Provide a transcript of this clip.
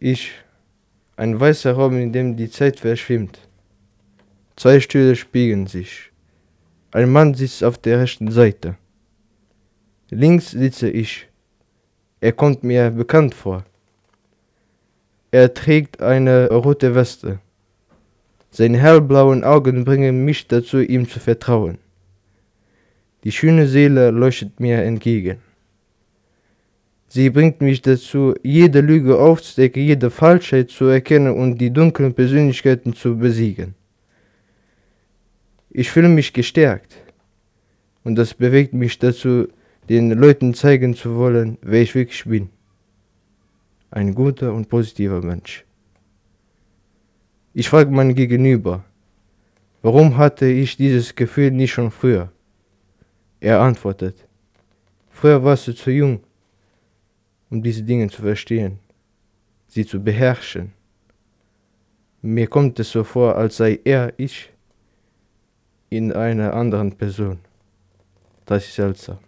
Ich. Ein weißer Raum, in dem die Zeit verschwimmt. Zwei Stühle spiegeln sich. Ein Mann sitzt auf der rechten Seite. Links sitze ich. Er kommt mir bekannt vor. Er trägt eine rote Weste. Seine hellblauen Augen bringen mich dazu, ihm zu vertrauen. Die schöne Seele leuchtet mir entgegen. Sie bringt mich dazu, jede Lüge aufzudecken, jede Falschheit zu erkennen und die dunklen Persönlichkeiten zu besiegen. Ich fühle mich gestärkt und das bewegt mich dazu, den Leuten zeigen zu wollen, wer ich wirklich bin. Ein guter und positiver Mensch. Ich frage mein Gegenüber, warum hatte ich dieses Gefühl nicht schon früher? Er antwortet, früher warst du zu jung, um diese Dinge zu verstehen, sie zu beherrschen. Mir kommt es so vor, als sei er ich in einer anderen Person. Das ist seltsam.